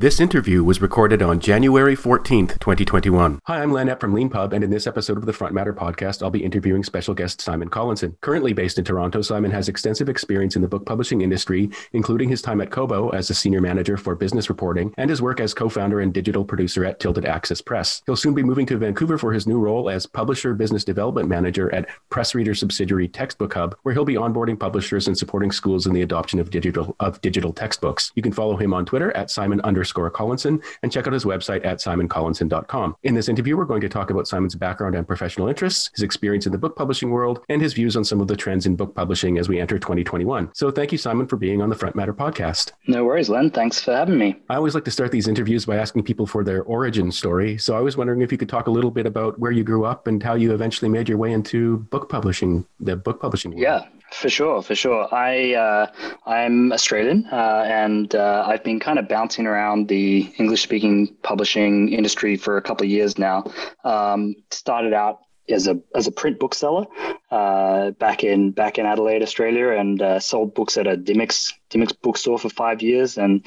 This interview was recorded on January 14th, 2021. Hi, I'm Len from LeanPub, and in this episode of the Front Matter podcast, I'll be interviewing special guest Simon Collinson. Currently based in Toronto, Simon has extensive experience in the book publishing industry, including his time at Kobo as a senior manager for business reporting and his work as co-founder and digital producer at Tilted Axis Press. He'll soon be moving to Vancouver for his new role as publisher business development manager at Press Reader subsidiary Textbook Hub, where he'll be onboarding publishers and supporting schools in the adoption of digital of digital textbooks. You can follow him on Twitter at Simon underscore underscore Collinson and check out his website at simoncollinson.com. In this interview, we're going to talk about Simon's background and professional interests, his experience in the book publishing world, and his views on some of the trends in book publishing as we enter 2021. So thank you, Simon, for being on the Front Matter podcast. No worries, Len. Thanks for having me. I always like to start these interviews by asking people for their origin story. So I was wondering if you could talk a little bit about where you grew up and how you eventually made your way into book publishing, the book publishing world. Yeah, for sure, for sure. I uh, I'm Australian, uh, and uh, I've been kind of bouncing around the English-speaking publishing industry for a couple of years now. Um, started out as a as a print bookseller uh, back in back in Adelaide, Australia, and uh, sold books at a Dymocks Dymocks bookstore for five years, and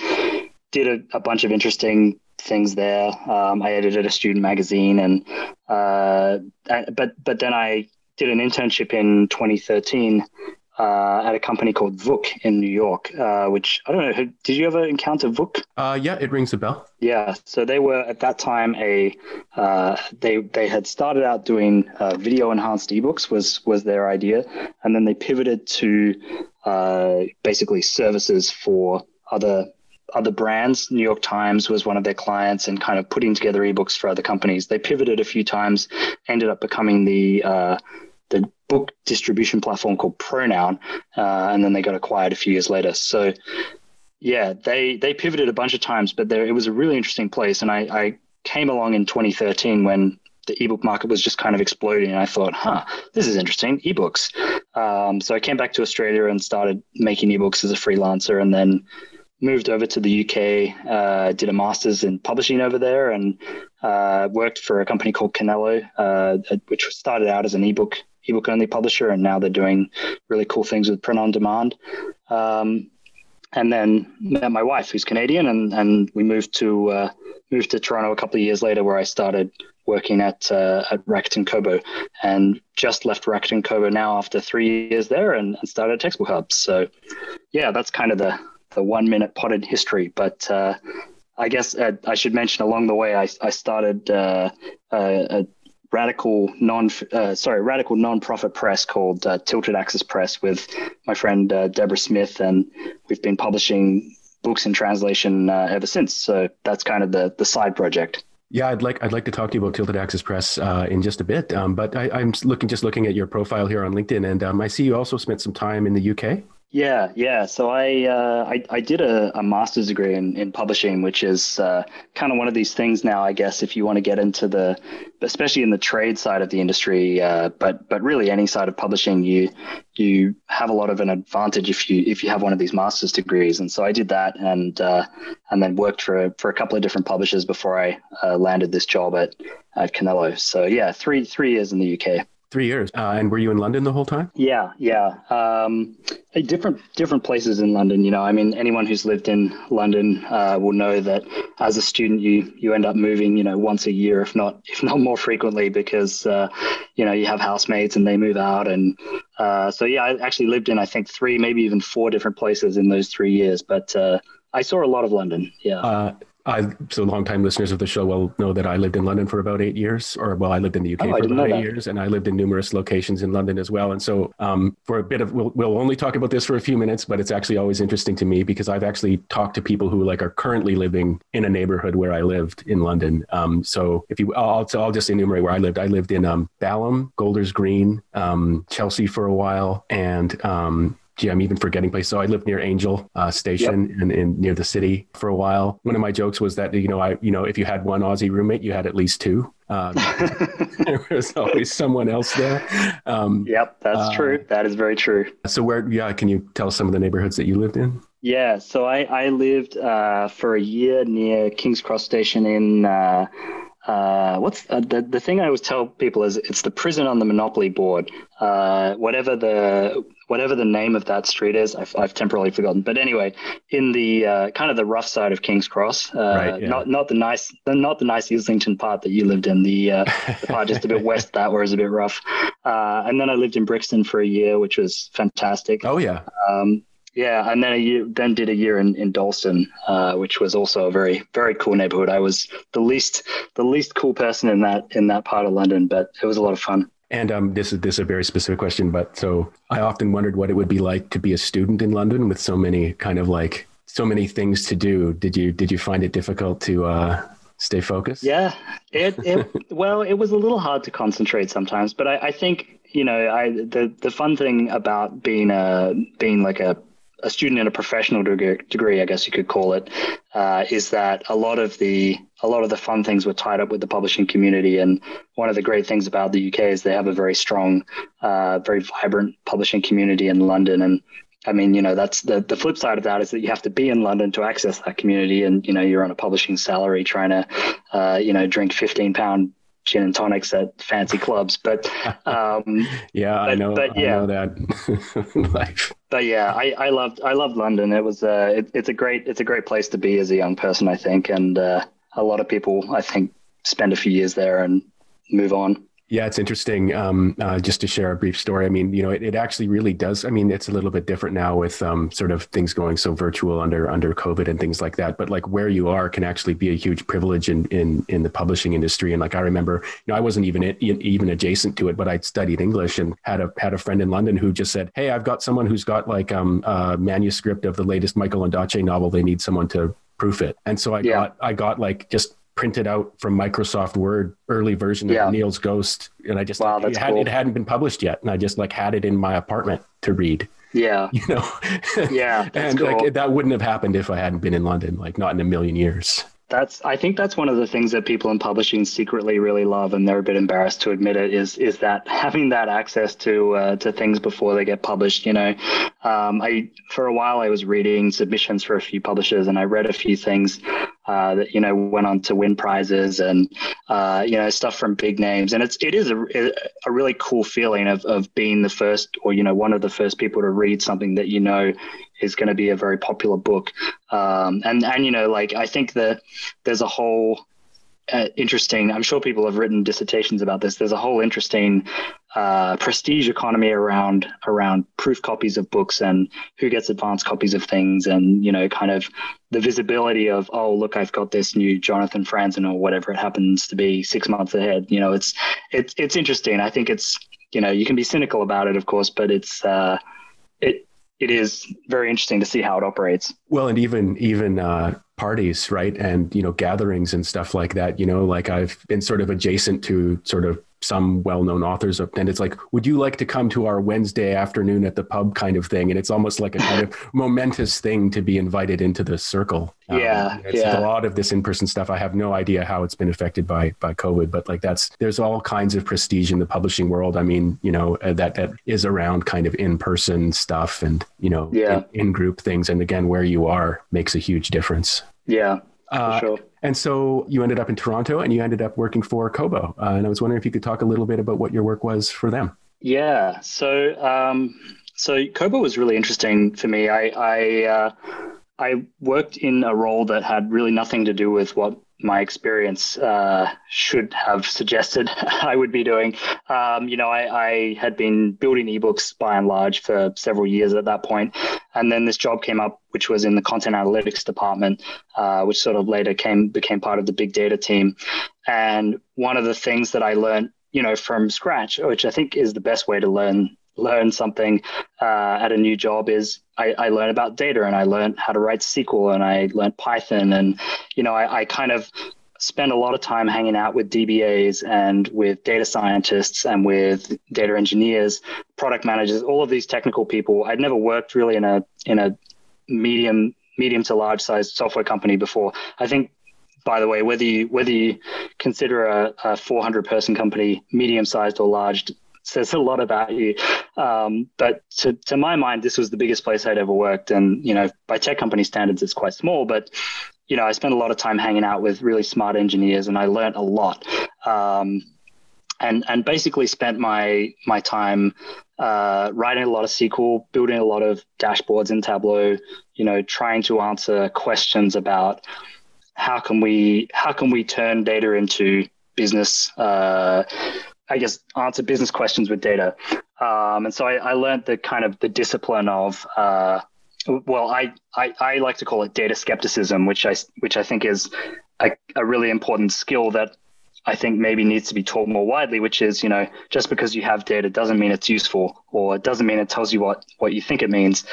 did a, a bunch of interesting things there. Um, I edited a student magazine, and uh, but but then I did an internship in 2013 uh, at a company called Vook in New York, uh, which I don't know. Did you ever encounter Vook? Uh, yeah, it rings a bell. Yeah, so they were at that time a uh, they they had started out doing uh, video enhanced ebooks was was their idea, and then they pivoted to uh, basically services for other other brands. New York Times was one of their clients and kind of putting together ebooks for other companies. They pivoted a few times, ended up becoming the uh, the book distribution platform called Pronoun, uh, and then they got acquired a few years later. So yeah, they they pivoted a bunch of times, but there it was a really interesting place. And I, I came along in 2013 when the ebook market was just kind of exploding. And I thought, huh, this is interesting, ebooks. Um, so I came back to Australia and started making ebooks as a freelancer, and then moved over to the UK, uh, did a master's in publishing over there, and uh, worked for a company called Canelo, uh, which started out as an ebook ebook only publisher, and now they're doing really cool things with print on demand. Um, and then met my wife, who's Canadian, and and we moved to uh, moved to Toronto a couple of years later, where I started working at uh, at Rakuten Kobo, and just left Rakuten Kobo now after three years there, and, and started Textbook Hub. So, yeah, that's kind of the the one minute potted history. But uh, I guess uh, I should mention along the way, I, I started uh, a, radical non uh, sorry radical non-profit press called uh, Tilted Axis Press with my friend uh, Deborah Smith, and we've been publishing books in translation ever since. So that's kind of the the side project. Yeah, I'd like I'd like to talk to you about Tilted Axis Press uh, in just a bit. Um, but I, am looking just looking at your profile here on LinkedIn, and um, I see you also spent some time in the UK. Yeah, yeah. So I uh, I, I, did a, a, master's degree in, in publishing, which is uh, kind of one of these things now. I guess if you want to get into the, especially in the trade side of the industry, uh, but but really any side of publishing, you you have a lot of an advantage if you if you have one of these master's degrees. And so I did that, and uh, and then worked for for a couple of different publishers before I uh, landed this job at at Canelo. So yeah, three three years in the UK. Three years. Uh, and were you in London the whole time? Yeah, yeah. Um, different different places in London. You know, I mean, anyone who's lived in London uh, will know that as a student, you you end up moving, you know, once a year, if not if not more frequently, because uh, you know you have housemates and they move out, and uh, so yeah, I actually lived in I think three, maybe even four different places in those three years, but. Uh, I saw a lot of London. Yeah. I, so longtime listeners of the show will know that I lived in London for about eight years, or well, I lived in the UK oh, for about eight years, and I lived in numerous locations in London as well. And so, um, for a bit of, we'll, we'll only talk about this for a few minutes, but it's actually always interesting to me because I've actually talked to people who like are currently living in a neighborhood where I lived in London. Um, so if you, I'll, I'll just enumerate where I lived. I lived in um, Balham, Golders Green, um, Chelsea for a while, and um, gee, I'm even forgetting places. So I lived near Angel uh, Station yep. and, and, near the city for a while. One of my jokes was that you know I you know if you had one Aussie roommate, you had at least two. Um, there was always someone else there. Um, yep, that's uh, true. That is very true. So where? Yeah, can you tell some of the neighborhoods that you lived in? Yeah, so I I lived uh, for a year near King's Cross Station in. Uh, uh, what's uh, the the thing I always tell people is it's the prison on the monopoly board. Uh, whatever the whatever the name of that street is. I've, I've temporarily forgotten. But anyway, in the uh, kind of the rough side of King's Cross, uh, right, yeah. not not the nice, not the nice Islington part that you lived in. The, uh, the part just a bit west that was a bit rough. Uh, and then I lived in Brixton for a year, which was fantastic. Oh yeah. Um, yeah, and then a year, then did a year in, in Dalston, uh, which was also a very very cool neighborhood. I was the least the least cool person in that in that part of London, but it was a lot of fun. And um, this is this is a very specific question, but so I often wondered what it would be like to be a student in London with so many kind of like so many things to do. Did you did you find it difficult to uh, stay focused? Yeah, it, it well, it was a little hard to concentrate sometimes, but I, I think you know I the the fun thing about being a being like a a student in a professional degree, I guess you could call it, uh, is that a lot of the a lot of the fun things were tied up with the publishing community. And one of the great things about the UK is they have a very strong, uh, very vibrant publishing community in London. And I mean, you know, that's the the flip side of that is that you have to be in London to access that community, and you know, you're on a publishing salary trying to, uh, you know, drink 15 pound gin and tonics at fancy clubs. But um, yeah, but, I know. But yeah, I know that life. But yeah, I, I loved I loved London. It was uh, it, it's a great it's a great place to be as a young person, I think, and uh, a lot of people I think spend a few years there and move on. Yeah, it's interesting. Um, uh, just to share a brief story. I mean, you know, it, it actually really does. I mean, it's a little bit different now with um, sort of things going so virtual under under COVID and things like that. But like where you are can actually be a huge privilege in in in the publishing industry. And like I remember, you know, I wasn't even in, even adjacent to it, but I'd studied English and had a had a friend in London who just said, "Hey, I've got someone who's got like um, a manuscript of the latest Michael Ondaatje novel. They need someone to proof it." And so I yeah. got I got like just printed out from Microsoft Word early version of yeah. Anil's Ghost, and I just wow, it, had, cool. it hadn't been published yet, and I just like had it in my apartment to read. Yeah, you know, yeah, and cool. like that wouldn't have happened if I hadn't been in London, like not in a million years that's I think that's one of the things that people in publishing secretly really love, and they're a bit embarrassed to admit it. Is is that having that access to uh, to things before they get published? You know, um, I for a while I was reading submissions for a few publishers, and I read a few things uh, that you know went on to win prizes and uh, you know stuff from big names, and it's it is a, a really cool feeling of of being the first or you know one of the first people to read something that you know is going to be a very popular book. Um, and and you know, like I think that there's a whole uh, interesting. I'm sure people have written dissertations about this. There's a whole interesting uh, prestige economy around around proof copies of books and who gets advanced copies of things, and you know, kind of the visibility of oh look, I've got this new Jonathan Franzen or whatever it happens to be six months ahead. You know, it's it's it's interesting. I think it's you know you can be cynical about it, of course, but it's uh, it it is very interesting to see how it operates. Well, and even even uh, parties, right, and you know gatherings and stuff like that. You know, like I've been sort of adjacent to sort of some well-known authors and it's like would you like to come to our wednesday afternoon at the pub kind of thing? And it's almost like a kind of momentous thing to be invited into the circle. Um, yeah it's yeah. a lot of this in-person stuff. I have no idea how it's been affected by by covid but like that's there's all kinds of prestige in the publishing world. I mean you know uh, that that is around kind of in-person stuff and you know yeah. in, in-group things. And again where you are makes a huge difference. Yeah uh, sure. And so you ended up in Toronto and you ended up working for Kobo. Uh, and I was wondering if you could talk a little bit about what your work was for them. Yeah. So, um, so Kobo was really interesting for me. I, I, uh, I worked in a role that had really nothing to do with what my experience uh, should have suggested I would be doing. Um, you know, I, I, had been building ebooks by and large for several years at that point, and then this job came up, which was in the content analytics department, uh, which sort of later came became part of the big data team. And one of the things that I learned, you know, from scratch, which I think is the best way to learn learn something uh, at a new job is I, I learned about data and I learned how to write SQL and I learned Python and you know I, I kind of spent a lot of time hanging out with DBAs and with data scientists and with data engineers, product managers, all of these technical people. I'd never worked really in a in a medium medium to large sized software company before. I think by the way, whether you whether you consider a, a 400 person company medium sized or large says a lot about you. Um, but to, to my mind, this was the biggest place I'd ever worked. And, you know, by tech company standards, it's quite small, but, you know, I spent a lot of time hanging out with really smart engineers and I learned a lot. Um, and and basically spent my my time uh, writing a lot of SQL, building a lot of dashboards in Tableau. You know, trying to answer questions about how can we how can we turn data into business. Uh, I guess answer business questions with data. Um, and so I, I, learned the kind of the discipline of uh, well, I, I, I like to call it data skepticism, which I which I think is a, a really important skill that I think maybe needs to be taught more widely, which is, you know, just because you have data doesn't mean it's useful or it doesn't mean it tells you what, what you think it means.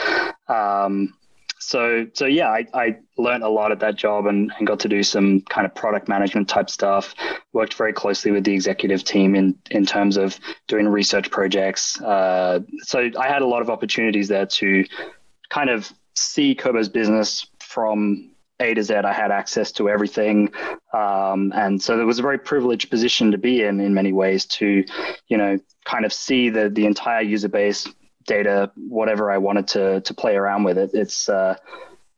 Um, so, so yeah, I, I learned a lot at that job and, and got to do some kind of product management type stuff. Worked very closely with the executive team in, in terms of doing research projects. Uh, so I had a lot of opportunities there to kind of see Kobo's business from a to Z. I had access to everything, um, and so it was a very privileged position to be in in many ways. To, you know, kind of see the the entire user base, data, whatever I wanted to to play around with it. It's uh,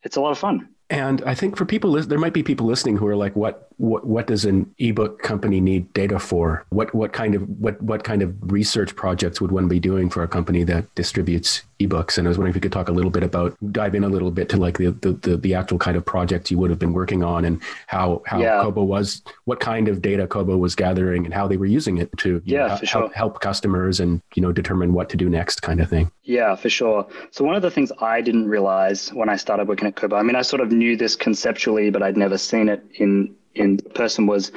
it's a lot of fun. And I think for people, there might be people listening who are like, "What, what, what does an ebook company need data for? What, what kind of, what, what kind of research projects would one be doing for a company that distributes ebooks?" And I was wondering if you could talk a little bit about, dive in a little bit to like the the, the, the actual kind of projects you would have been working on, and how how yeah. Kobo was, what kind of data Kobo was gathering, and how they were using it to yeah, know, for sure. help, help customers and you know determine what to do next, kind of thing. Yeah, for sure. So one of the things I didn't realize when I started working at Kobo, I mean, I sort of knew this conceptually, but I'd never seen it in in person was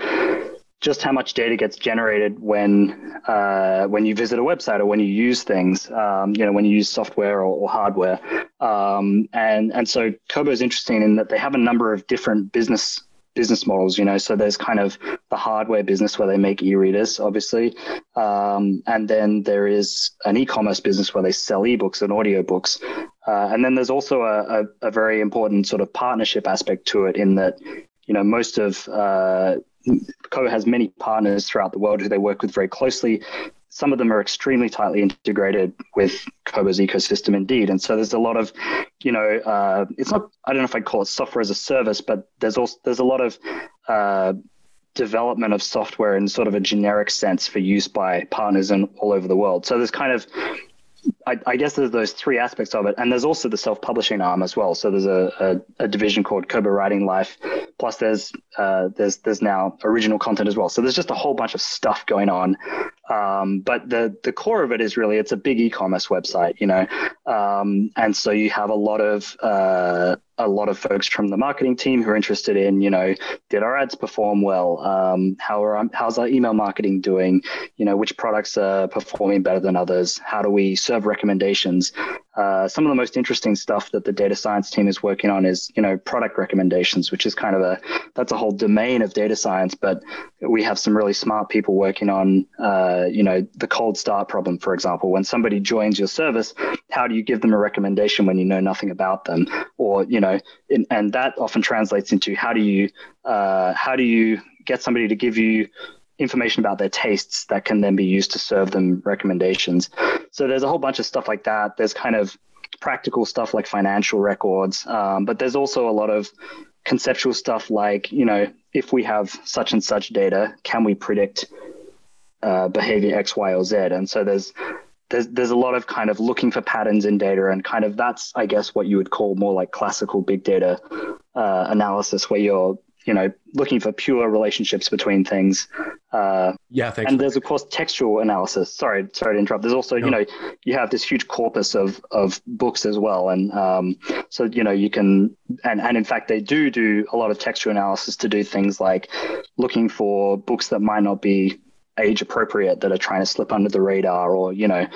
just how much data gets generated when uh, when you visit a website or when you use things, um, you know, when you use software or, or hardware. Um, and and so Kobo is interesting in that they have a number of different business business models, you know. So there's kind of the hardware business where they make e-readers, obviously, um, and then there is an e-commerce business where they sell ebooks and audiobooks, uh, and then there's also a, a, a, very important sort of partnership aspect to it in that, you know, most of uh, has many partners throughout the world who they work with very closely some of them are extremely tightly integrated with Kobo's ecosystem indeed. And so there's a lot of, you know, uh, it's not, I don't know if I'd call it software as a service, but there's also, there's a lot of uh, development of software in sort of a generic sense for use by partners in all over the world. So there's kind of, I, I, guess there's those three aspects of it, and there's also the self-publishing arm as well. So there's a, a, a division called Kobo Writing Life, plus there's uh, there's there's now original content as well. So there's just a whole bunch of stuff going on um, but the the core of it is really it's a big e-commerce website, you know, um, and so you have a lot of uh, a lot of folks from the marketing team who are interested in, you know, did our ads perform well? Um, how are how's our email marketing doing? You know, which products are performing better than others? How do we serve recommendations? Uh, some of the most interesting stuff that the data science team is working on is, you know, product recommendations, which is kind of a that's a whole domain of data science. But we have some really smart people working on, uh, you know, the cold start problem, for example. When somebody joins your service, how do you give them a recommendation when you know nothing about them? Or, you know, in, and that often translates into how do you uh, how do you get somebody to give you information about their tastes that can then be used to serve them recommendations. So there's a whole bunch of stuff like that. There's kind of practical stuff like financial records, um, but there's also a lot of conceptual stuff like, you know, if we have such and such data, can we predict uh, behavior X, Y, or Z? And so there's there's there's a lot of kind of looking for patterns in data, and kind of that's I guess what you would call more like classical big data uh, analysis, where you're you know looking for pure relationships between things uh, yeah thanks and there's of course textual analysis. Sorry sorry to interrupt. There's also no. you know you have this huge corpus of of books as well and um, so you know you can and and in fact they do do a lot of textual analysis to do things like looking for books that might not be age appropriate that are trying to slip under the radar or you know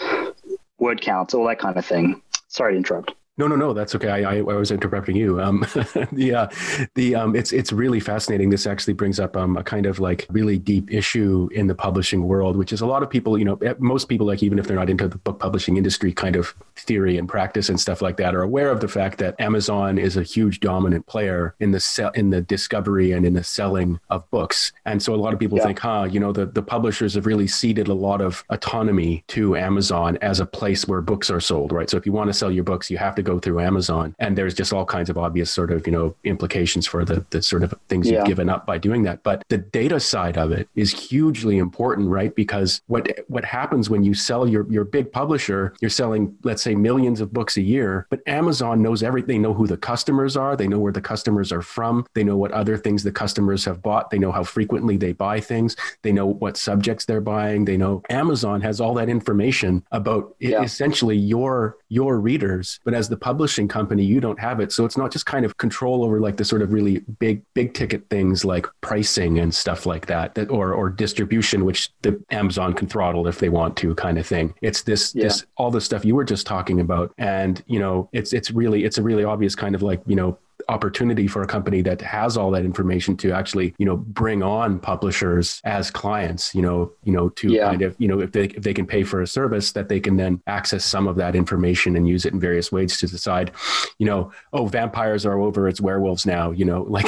word counts all that kind of thing. Sorry to interrupt no, no, no. That's okay. I, I, I was interrupting you. Um, the uh, the um, it's it's really fascinating. This actually brings up um, a kind of like really deep issue in the publishing world, which is a lot of people. You know, eh, most people like even if they're not into the book publishing industry, kind of theory and practice and stuff like that, are aware of the fact that Amazon is a huge dominant player in the se- in the discovery and in the selling of books. And so a lot of people yeah. think, huh, you know, the the publishers have really ceded a lot of autonomy to Amazon as a place where books are sold, right? So if you want to sell your books, you have to go through Amazon. And there's just all kinds of obvious sort of, you know, implications for the, the sort of things yeah. you've given up by doing that. But the data side of it is hugely important, right? Because what what happens when you sell your, your big publisher, you're selling, let's say, millions of books a year, but Amazon knows everything. They know who the customers are. They know where the customers are from. They know what other things the customers have bought. They know how frequently they buy things. They know what subjects they're buying. They know Amazon has all that information about yeah. essentially your your readers. But as the publishing company, you don't have it. So it's not just kind of control over like the sort of really big big ticket things like pricing and stuff like that, that or or distribution, which the Amazon can throttle if they want to, kind of thing. It's this yeah. this all the stuff you were just talking about, and you know, it's it's really it's a really obvious kind of like you know opportunity for a company that has all that information to actually you know bring on publishers as clients you know you know to yeah. kind of you know if they if they can pay for a service that they can then access some of that information and use it in various ways to decide you know oh vampires are over it's werewolves now you know like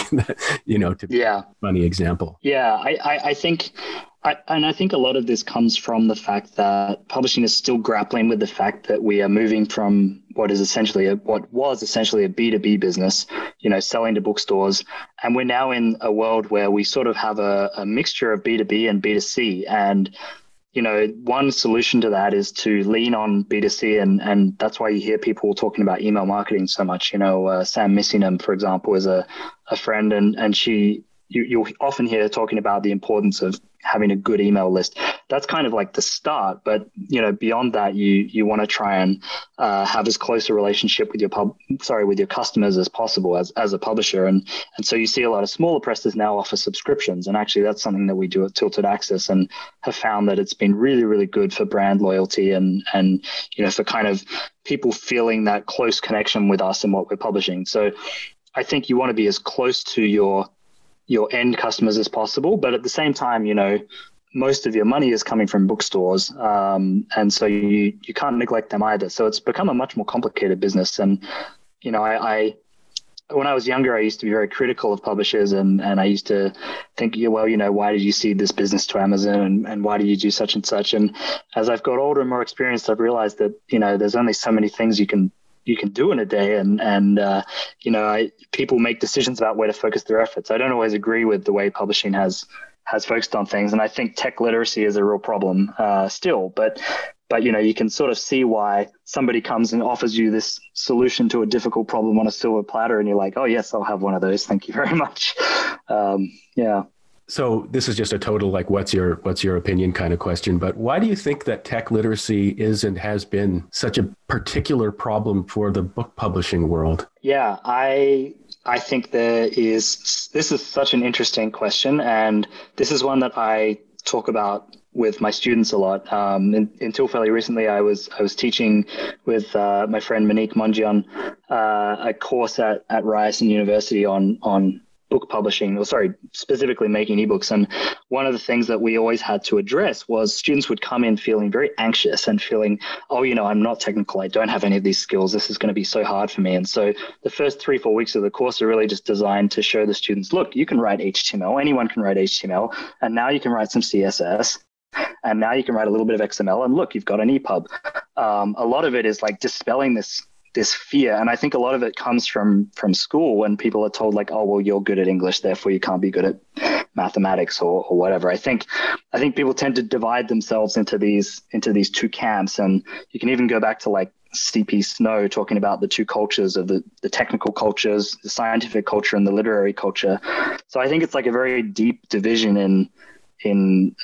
you know to yeah funny example yeah I, I i think I, and I think a lot of this comes from the fact that publishing is still grappling with the fact that we are moving from what is essentially a, what was essentially a B2B business, you know, selling to bookstores. And we're now in a world where we sort of have a, a mixture of B2B and B2C. And, you know, one solution to that is to lean on B2C. And, and that's why you hear people talking about email marketing so much. You know, uh, Sam Missingham, for example, is a, a friend and, and she, you, you'll often hear talking about the importance of having a good email list. That's kind of like the start, but you know beyond that, you you want to try and uh, have as close a relationship with your pub, sorry, with your customers as possible as as a publisher, and and so you see a lot of smaller presses now offer subscriptions, and actually that's something that we do at Tilted Axis, and have found that it's been really really good for brand loyalty and and you know for kind of people feeling that close connection with us and what we're publishing. So I think you want to be as close to your your end customers as possible. But at the same time, you know, most of your money is coming from bookstores, um, and so you you can't neglect them either. So it's become a much more complicated business. And you know, I, I when I was younger, I used to be very critical of publishers, and and I used to think, yeah, well, you know, why did you cede this business to Amazon, and, and why do you do such and such? And as I've got older and more experienced, I've realized that you know, there's only so many things you can you can do in a day. And and uh, you know I, people make decisions about where to focus their efforts. I don't always agree with the way publishing has has focused on things. And i think tech literacy is a real problem uh, still but but you know you can sort of see why somebody comes and offers you this solution to a difficult problem on a silver platter and you're like oh yes i'll have one of those. Thank you very much. Um, yeah so this is just a total like what's your what's your opinion kind of question, but why do you think that tech literacy is and has been such a particular problem for the book publishing world? Yeah, I I think there is this is such an interesting question and this is one that I talk about with my students a lot. Um, in, until fairly recently, I was I was teaching with uh, my friend Monique Mongeon uh, a course at, at Ryerson University on on book publishing, or sorry, specifically making ebooks. And one of the things that we always had to address was students would come in feeling very anxious and feeling, oh, you know, I'm not technical. I don't have any of these skills. This is going to be so hard for me. And so the first three, four weeks of the course are really just designed to show the students, look, you can write HTML. Anyone can write HTML. And now you can write some CSS. And now you can write a little bit of XML. And look, you've got an EPUB. Um, a lot of it is like dispelling this this fear. And i think a lot of it comes from from school when people are told like oh well you're good at english therefore you can't be good at mathematics or, or whatever. I think i think people tend to divide themselves into these into these two camps. And you can even go back to like cp snow talking about the two cultures of the, the technical cultures the scientific culture and the literary culture. So i think it's like a very deep division in in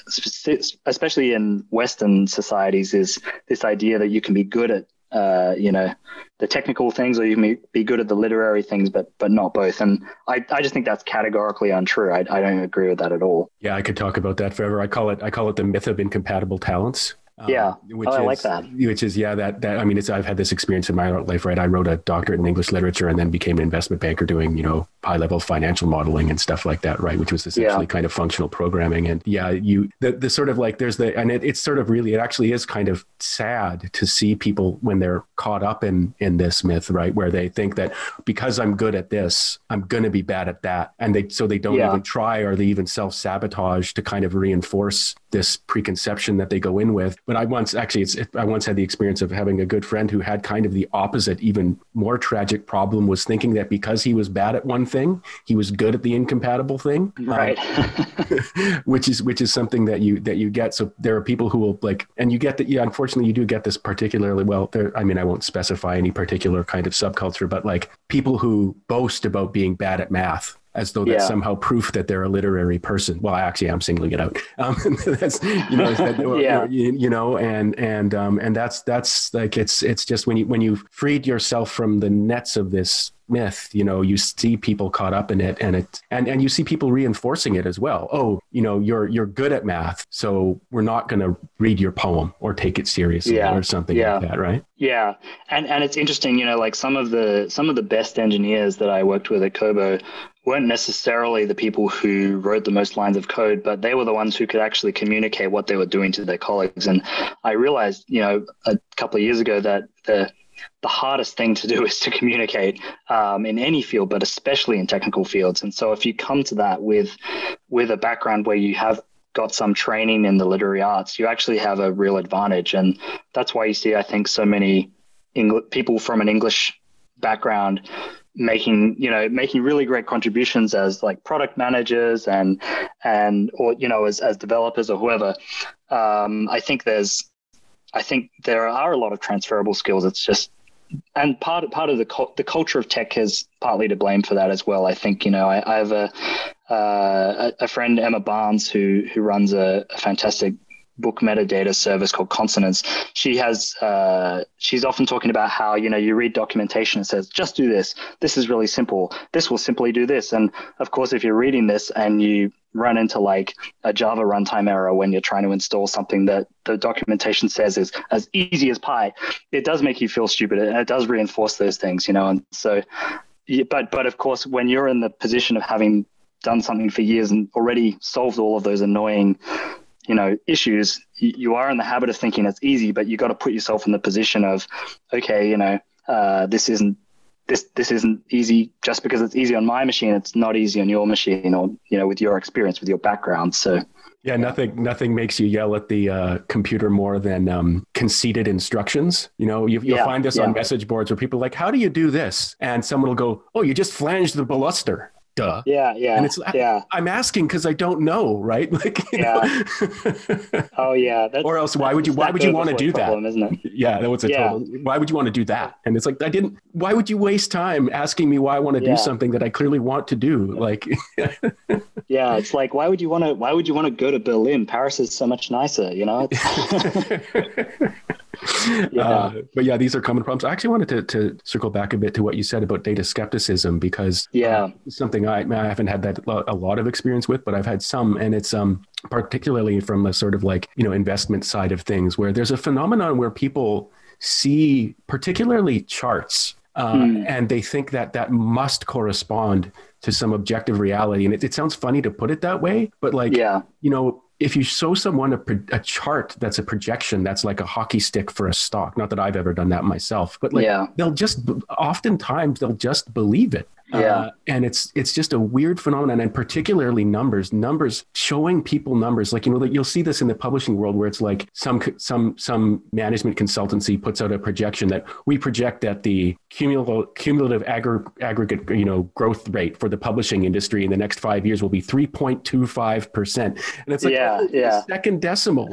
especially in western societies is this idea that you can be good at uh, you know, the technical things, or you may be good at the literary things, but but not both. And I, I just think that's categorically untrue. I, I don't agree with that at all. Yeah, I could talk about that forever. I call it I call it the myth of incompatible talents. Um, yeah, which oh, I is, like that. Which is yeah, that that I mean, it's I've had this experience in my life, right? I wrote a doctorate in English literature and then became an investment banker doing you know high level financial modeling and stuff like that, right? Which was essentially yeah. kind of functional programming. And yeah, you the the sort of like there's the and it, it's sort of really it actually is kind of sad to see people when they're caught up in in this myth, right? Where they think that because I'm good at this, I'm going to be bad at that, and they so they don't yeah. even try or they even self sabotage to kind of reinforce this preconception that they go in with but I once actually, it's, I once had the experience of having a good friend who had kind of the opposite, even more tragic problem was thinking that because he was bad at one thing, he was good at the incompatible thing. Right. Um, which is, which is something that you, that you get. So there are people who will like, and you get that. Yeah, unfortunately you do get this particularly well there. I mean, I won't specify any particular kind of subculture, but like people who boast about being bad at math as though that's yeah. somehow proof that they're a literary person. Well, actually, I'm singling it out. Um, that's you know, that, yeah. you, you, know, and and um, and that's that's like it's it's just when you when you freed yourself from the nets of this myth you know you see people caught up in it and it and and you see people reinforcing it as well oh you know you're you're good at math so we're not going to read your poem or take it seriously yeah. or something yeah. like that right yeah and and it's interesting you know like some of the some of the best engineers that i worked with at kobo weren't necessarily the people who wrote the most lines of code, but they were the ones who could actually communicate what they were doing to their colleagues. And I realized, you know, a couple of years ago that the the hardest thing to do is to communicate um, in any field, but especially in technical fields. And so, if you come to that with with a background where you have got some training in the literary arts, you actually have a real advantage. And that's why you see, I think, so many Engl- people from an English background making you know making really great contributions as like product managers and and or you know as, as developers or whoever. Um, i think there's i think there are a lot of transferable skills. It's just and part part of the the culture of tech is partly to blame for that as well. I think you know i, I have a uh, a friend emma barnes who who runs a, a fantastic book metadata service called Consonance. She has uh, she's often talking about how you know you read documentation and says just do this. This is really simple. This will simply do this. And of course, if you're reading this and you run into like a Java runtime error when you're trying to install something that the documentation says is as easy as pie, it does make you feel stupid and it does reinforce those things, you know. And so, but but of course, when you're in the position of having done something for years and already solved all of those annoying you know issues you are in the habit of thinking it's easy but you got to put yourself in the position of okay you know uh, this isn't this this isn't easy just because it's easy on my machine it's not easy on your machine or you know with your experience with your background so yeah, nothing nothing makes you yell at the uh, computer more than um, conceited instructions. You know, you, will yeah, find this yeah. on message boards where people are like, "How do you do this?" And someone will go, "Oh, you just flange the baluster." Duh. Yeah, yeah. And it's yeah. I'm asking because I don't know, right? Like, yeah. oh yeah. That's, or else, why would you? Why would you want to do problem, that? Isn't it? Yeah, that was a yeah. total. Why would you want to do that? And it's like I didn't. Why would you waste time asking me why I want to yeah. do something that I clearly want to do? Like. yeah, it's like why would you want to? Why would you want to go to Berlin? Paris is so much nicer, you know. yeah. Uh, but yeah, these are common problems. I actually wanted to, to circle back a bit to what you said about data skepticism because yeah, something I, I haven't had that a lot of experience with, but I've had some, and it's um particularly from the sort of like you know investment side of things where there's a phenomenon where people see particularly charts uh, hmm. and they think that that must correspond to some objective reality and it, it sounds funny to put it that way but like yeah you know if you show someone a, a, chart that's a projection that's like a hockey stick for a stock not that i've ever done that myself but like yeah. they'll just oftentimes they'll just believe it yeah. Uh, and it's it's just a weird phenomenon and particularly numbers numbers showing people numbers like you know that you'll see this in the publishing world where it's like some some some management consultancy puts out a projection that we project that the cumulative cumulative aggregate you know growth rate for the publishing industry in the next 5 years will be 3.25% and it's like yeah, oh, yeah. second decimal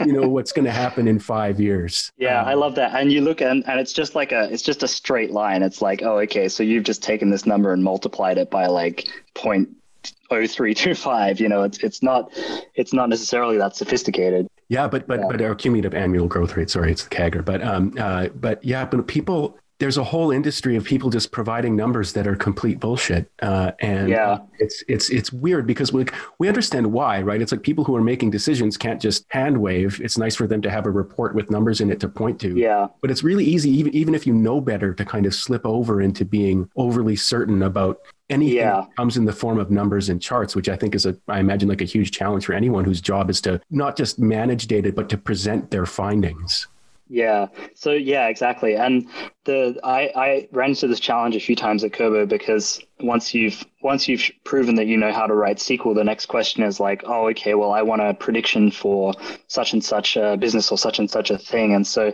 you know what's going to happen in 5 years. Yeah um, i love that. And you look and, and it's just like a it's just a straight line. It's like oh okay so you've just taken taken this number and multiplied it by like 0.0325 you know it's it's not it's not necessarily that sophisticated. Yeah but but yeah. but our cumulative annual growth rate? Sorry it's the CAGR but um uh but yeah but people there's a whole industry of people just providing numbers that are complete bullshit. Uh, and yeah. it's it's it's weird because we we understand why, right? It's like people who are making decisions can't just hand wave. It's nice for them to have a report with numbers in it to point to. Yeah. But it's really easy, even even if you know better, to kind of slip over into being overly certain about anything yeah. that comes in the form of numbers and charts, which I think is a, I imagine like a huge challenge for anyone whose job is to not just manage data, but to present their findings. Yeah. So yeah, exactly. And the I, I ran into this challenge a few times at Kobo because once you've once you've proven that you know how to write SQL, the next question is like, oh, okay, well, I want a prediction for such and such a business or such and such a thing, and so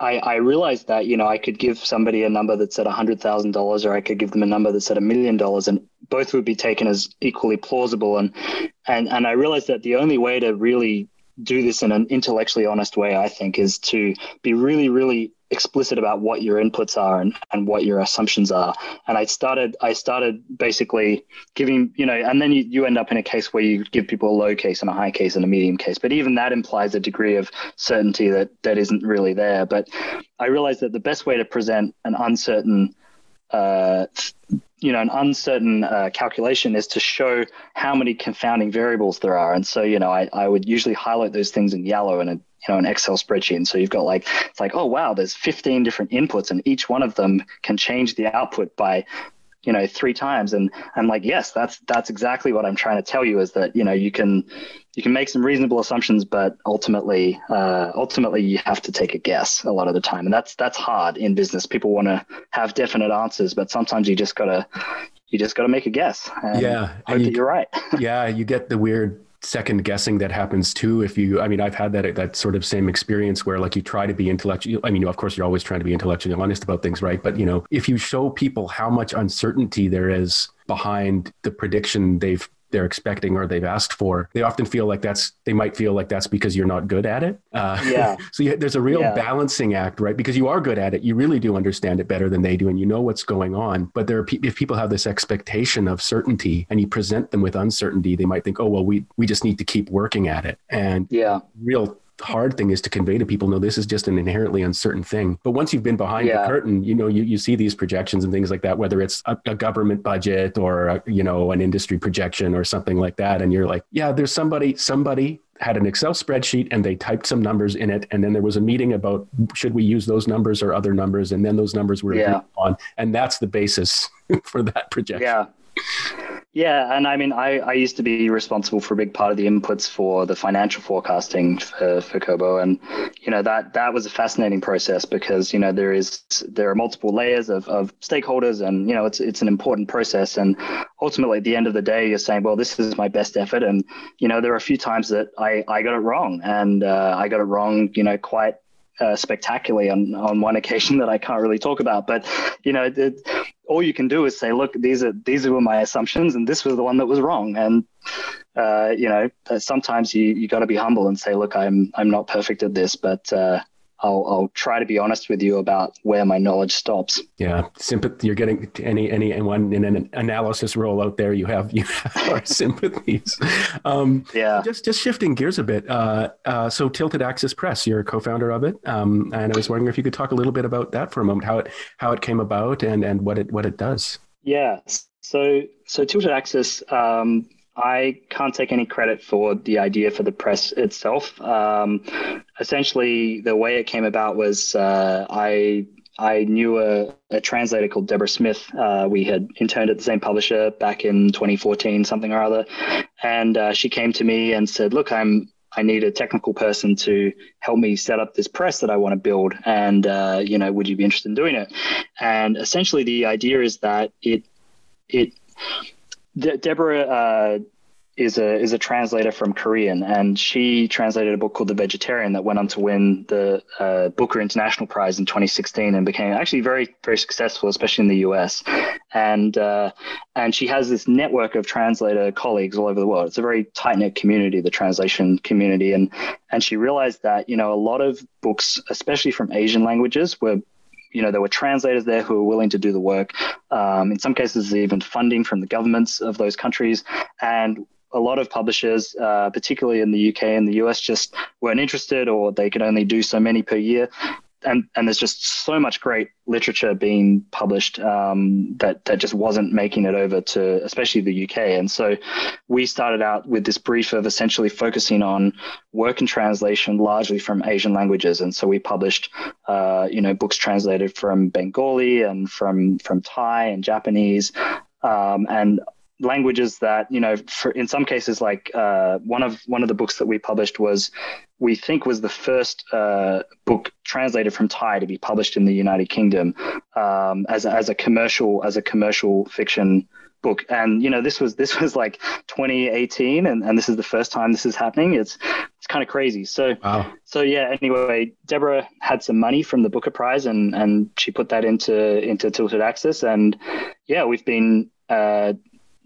I, I realized that you know I could give somebody a number that's at hundred thousand dollars, or I could give them a number that's at a million dollars, and both would be taken as equally plausible. And and and I realized that the only way to really do this in an intellectually honest way, I think, is to be really, really explicit about what your inputs are and, and what your assumptions are. And I started I started basically giving, you know, and then you, you end up in a case where you give people a low case and a high case and a medium case. But even that implies a degree of certainty that that isn't really there. But I realized that the best way to present an uncertain uh, you know, an uncertain uh, calculation is to show how many confounding variables there are. And so, you know, I, I would usually highlight those things in yellow in a you know an Excel spreadsheet. And so you've got like it's like, oh wow, there's 15 different inputs, and each one of them can change the output by you know three times. And i'm like yes that's that's exactly what i'm trying to tell you is that you know you can you can make some reasonable assumptions but ultimately uh, ultimately you have to take a guess a lot of the time. And that's that's hard in business. People want to have definite answers but sometimes you just gotta you just gotta make a guess. Yeah hope you, that you're right. Yeah you get the weird second guessing that happens too if you i mean i've had that that sort of same experience where like you try to be intellectual i mean of course you're always trying to be intellectually honest about things right? But you know if you show people how much uncertainty there is behind the prediction they've they're expecting or they've asked for, they often feel like that's they might feel like that's because you're not good at it. Uh, yeah. so you, there's a real yeah. balancing act, right? Because you are good at it, you really do understand it better than they do, and you know what's going on. But there are pe- if people have this expectation of certainty, and you present them with uncertainty, they might think, oh well, we we just need to keep working at it. And yeah, real hard thing is to convey to people no this is just an inherently uncertain thing but once you've been behind yeah. the curtain you know you, you see these projections and things like that whether it's a, a government budget or a, you know an industry projection or something like that and you're like yeah there's somebody somebody had an excel spreadsheet and they typed some numbers in it and then there was a meeting about should we use those numbers or other numbers and then those numbers were yeah. on and that's the basis for that projection yeah yeah, and I mean, I, I used to be responsible for a big part of the inputs for the financial forecasting for, for Kobo, and you know that that was a fascinating process because you know there is there are multiple layers of, of stakeholders, and you know it's it's an important process, and ultimately at the end of the day, you're saying, well, this is my best effort, and you know there are a few times that I I got it wrong, and uh, I got it wrong, you know, quite uh, spectacularly on, on one occasion that I can't really talk about. But you know, it, all you can do is say, look, these are these were my assumptions, and this was the one that was wrong. And uh, you know, sometimes you you got to be humble and say, look, I'm I'm not perfect at this, but uh, I'll, I'll try to be honest with you about where my knowledge stops. Yeah, sympathy. You're getting any any anyone in an analysis role out there. You have you have our sympathies. Um, yeah. Just just shifting gears a bit. Uh, uh, so Tilted Axis Press, you're a co-founder of it, um, and I was wondering if you could talk a little bit about that for a moment, how it how it came about, and and what it what it does. Yeah. So so Tilted Axis. Um, I can't take any credit for the idea for the press itself. Um, essentially, the way it came about was uh, I I knew a, a, translator called Deborah Smith. Uh, we had interned at the same publisher back in 2014, something or other, and uh, she came to me and said, "Look, I'm I need a technical person to help me set up this press that I want to build, and uh, you know, would you be interested in doing it?" And essentially, the idea is that it it De- Deborah uh, is a is a translator from Korean, and she translated a book called The Vegetarian that went on to win the uh, Booker International Prize in 2016 and became actually very very successful, especially in the U.S. And uh, and she has this network of translator colleagues all over the world. It's a very tight knit community, the translation community, and and she realized that you know a lot of books, especially from Asian languages, were you know, there were translators there who were willing to do the work. Um, in some cases, even funding from the governments of those countries. And a lot of publishers, uh, particularly in the UK and the US, just weren't interested or they could only do so many per year and and there's just so much great literature being published um, that that just wasn't making it over to especially the UK. And so we started out with this brief of essentially focusing on work and translation largely from Asian languages. And so we published uh, you know books translated from Bengali and from from Thai and Japanese. Um, and languages that you know for in some cases like uh, one of one of the books that we published was we think was the first uh, book translated from Thai to be published in the United Kingdom um, as a, as a commercial as a commercial fiction book. And you know this was this was like 2018 and, and this is the first time this is happening. It's it's kind of crazy. So wow. so yeah anyway deborah had some money from the booker prize and and she put that into into tilted axis and yeah we've been uh,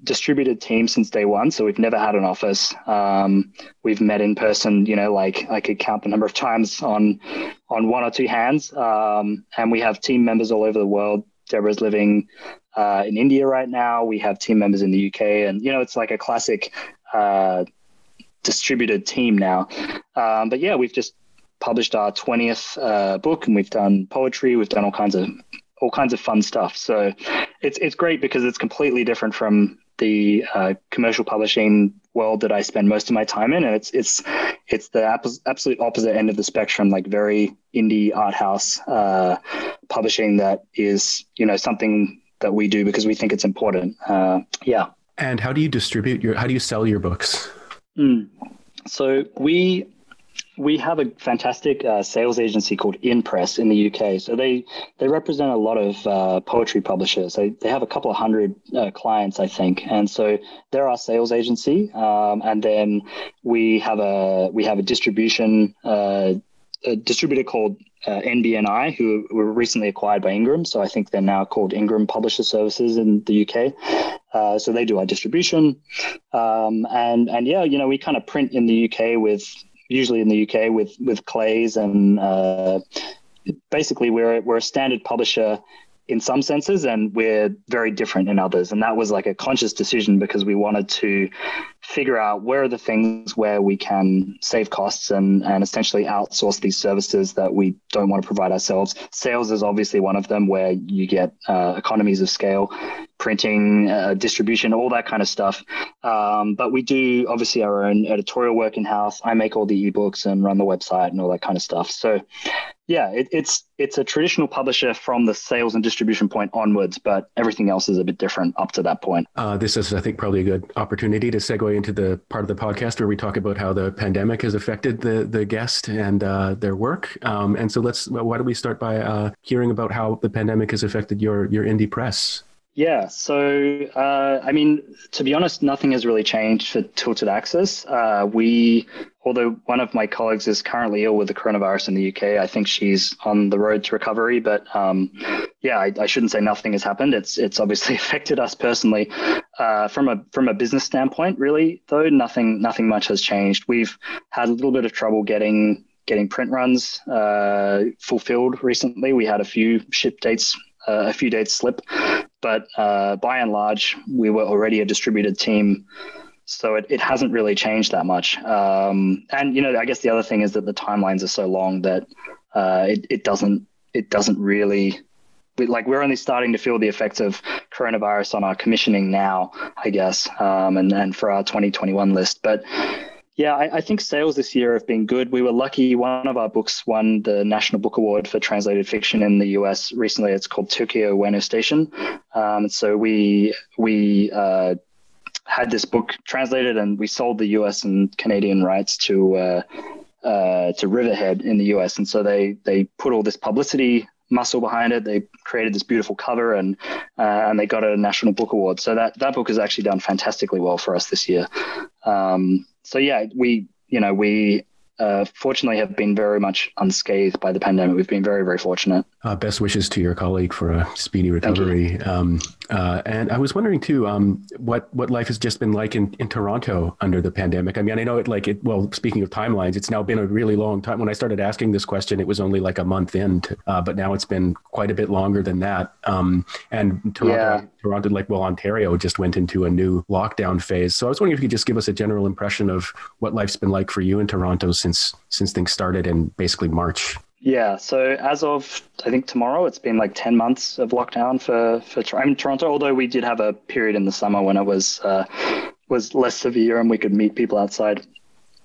distributed team since day one. So we've never had an office. Um, we've met in person, you know, like I could count the number of times on on one or two hands. Um, and we have team members all over the world. Deborah's living uh, in India right now. We have team members in the UK, and you know, it's like a classic uh, distributed team now. Um, but yeah, we've just published our 20th uh, book and we've done poetry we've done all kinds of all kinds of fun stuff so it's it's great because it's completely different from the uh, commercial publishing world that I spend most of my time in, and it's it's it's the absolute opposite end of the spectrum, like very indie art house uh, publishing that is you know something that we do because we think it's important. Uh, yeah. And how do you distribute your? How do you sell your books? Mm. So we we have a fantastic uh, sales agency called InPress in the UK. So they they represent a lot of uh, poetry publishers. They, they have a couple of hundred uh, clients, I think, and so they're our sales agency. Um, and then we have a we have a distribution uh, a distributor called uh, NBNI, who were recently acquired by Ingram. So I think they're now called Ingram Publisher Services in the UK. Uh, so they do our distribution, um, and and yeah, you know, we kind of print in the UK with usually in the UK with with Clays and uh, basically we're we're a standard publisher in some senses and we're very different in others. And that was like a conscious decision because we wanted to figure out where are the things where we can save costs and and essentially outsource these services that we don't want to provide ourselves. Sales is obviously one of them where you get uh, economies of scale printing, uh, distribution, all that kind of stuff. Um, but we do obviously our own editorial work in house. I make all the ebooks and run the website and all that kind of stuff. So, yeah, it, it's it's a traditional publisher from the sales and distribution point onwards, but everything else is a bit different up to that point. Uh, this is, I think, probably a good opportunity to segue into the part of the podcast where we talk about how the pandemic has affected the the guest and uh, their work. Um, and so let's why don't we start by uh, hearing about how the pandemic has affected your your indie press. Yeah, so uh, I mean, to be honest, nothing has really changed for Tilted Axis. Uh, we, although one of my colleagues is currently ill with the coronavirus in the UK, I think she's on the road to recovery. But um, yeah, I, I, shouldn't say nothing has happened. It's it's obviously affected us personally. Uh, from a from a business standpoint, really though, nothing nothing much has changed. We've had a little bit of trouble getting getting print runs uh, fulfilled recently. We had a few ship dates a few dates slip. But uh, by and large, we were already a distributed team. So it, it hasn't really changed that much. Um, and, you know, I guess the other thing is that the timelines are so long that uh, it, it doesn't it doesn't really like we're only starting to feel the effects of coronavirus on our commissioning now, I guess, um, and and for our 2021 list. But yeah, I, I, think sales this year have been good. We were lucky. One of our books won the National Book Award for translated fiction in the US recently. It's called Tokyo Ueno Station. Um, so we we uh, had this book translated, and we sold the US and Canadian rights to uh, uh, to Riverhead in the US. And so they they put all this publicity muscle behind it. They created this beautiful cover and uh, and they got a national book award. So that that book has actually done fantastically well for us this year. Um, so yeah, we you know we uh, fortunately have been very much unscathed by the pandemic. We've been very, very fortunate. Uh, best wishes to your colleague for a speedy recovery. Um, uh, and I was wondering too, um, what what life has just been like in, in Toronto under the pandemic. I mean, I know it like it. Well, speaking of timelines, it's now been a really long time. When I started asking this question, it was only like a month in, to, uh, but now it's been quite a bit longer than that. Um, and Toronto, yeah. Toronto, like well, Ontario just went into a new lockdown phase. So I was wondering if you could just give us a general impression of what life's been like for you in Toronto since since things started in basically March. Yeah, so as of I think tomorrow, it's been like ten months of lockdown for for I mean, Toronto. Although we did have a period in the summer when it was uh, was less severe and we could meet people outside.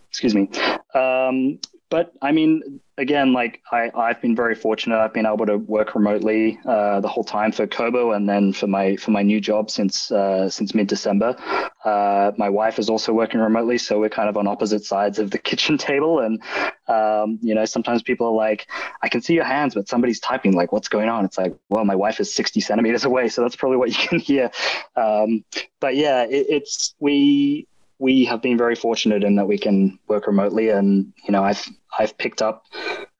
Excuse me. Um, but I mean, again, like I, I've been very fortunate. I've been able to work remotely uh, the whole time for Kobo, and then for my for my new job since uh, since mid December. Uh, my wife is also working remotely, so we're kind of on opposite sides of the kitchen table. And um, you know, sometimes people are like, "I can see your hands, but somebody's typing. Like, what's going on?" It's like, well, my wife is sixty centimeters away, so that's probably what you can hear. Um, but yeah, it, it's we we have been very fortunate in that we can work remotely, and you know, I've I've picked up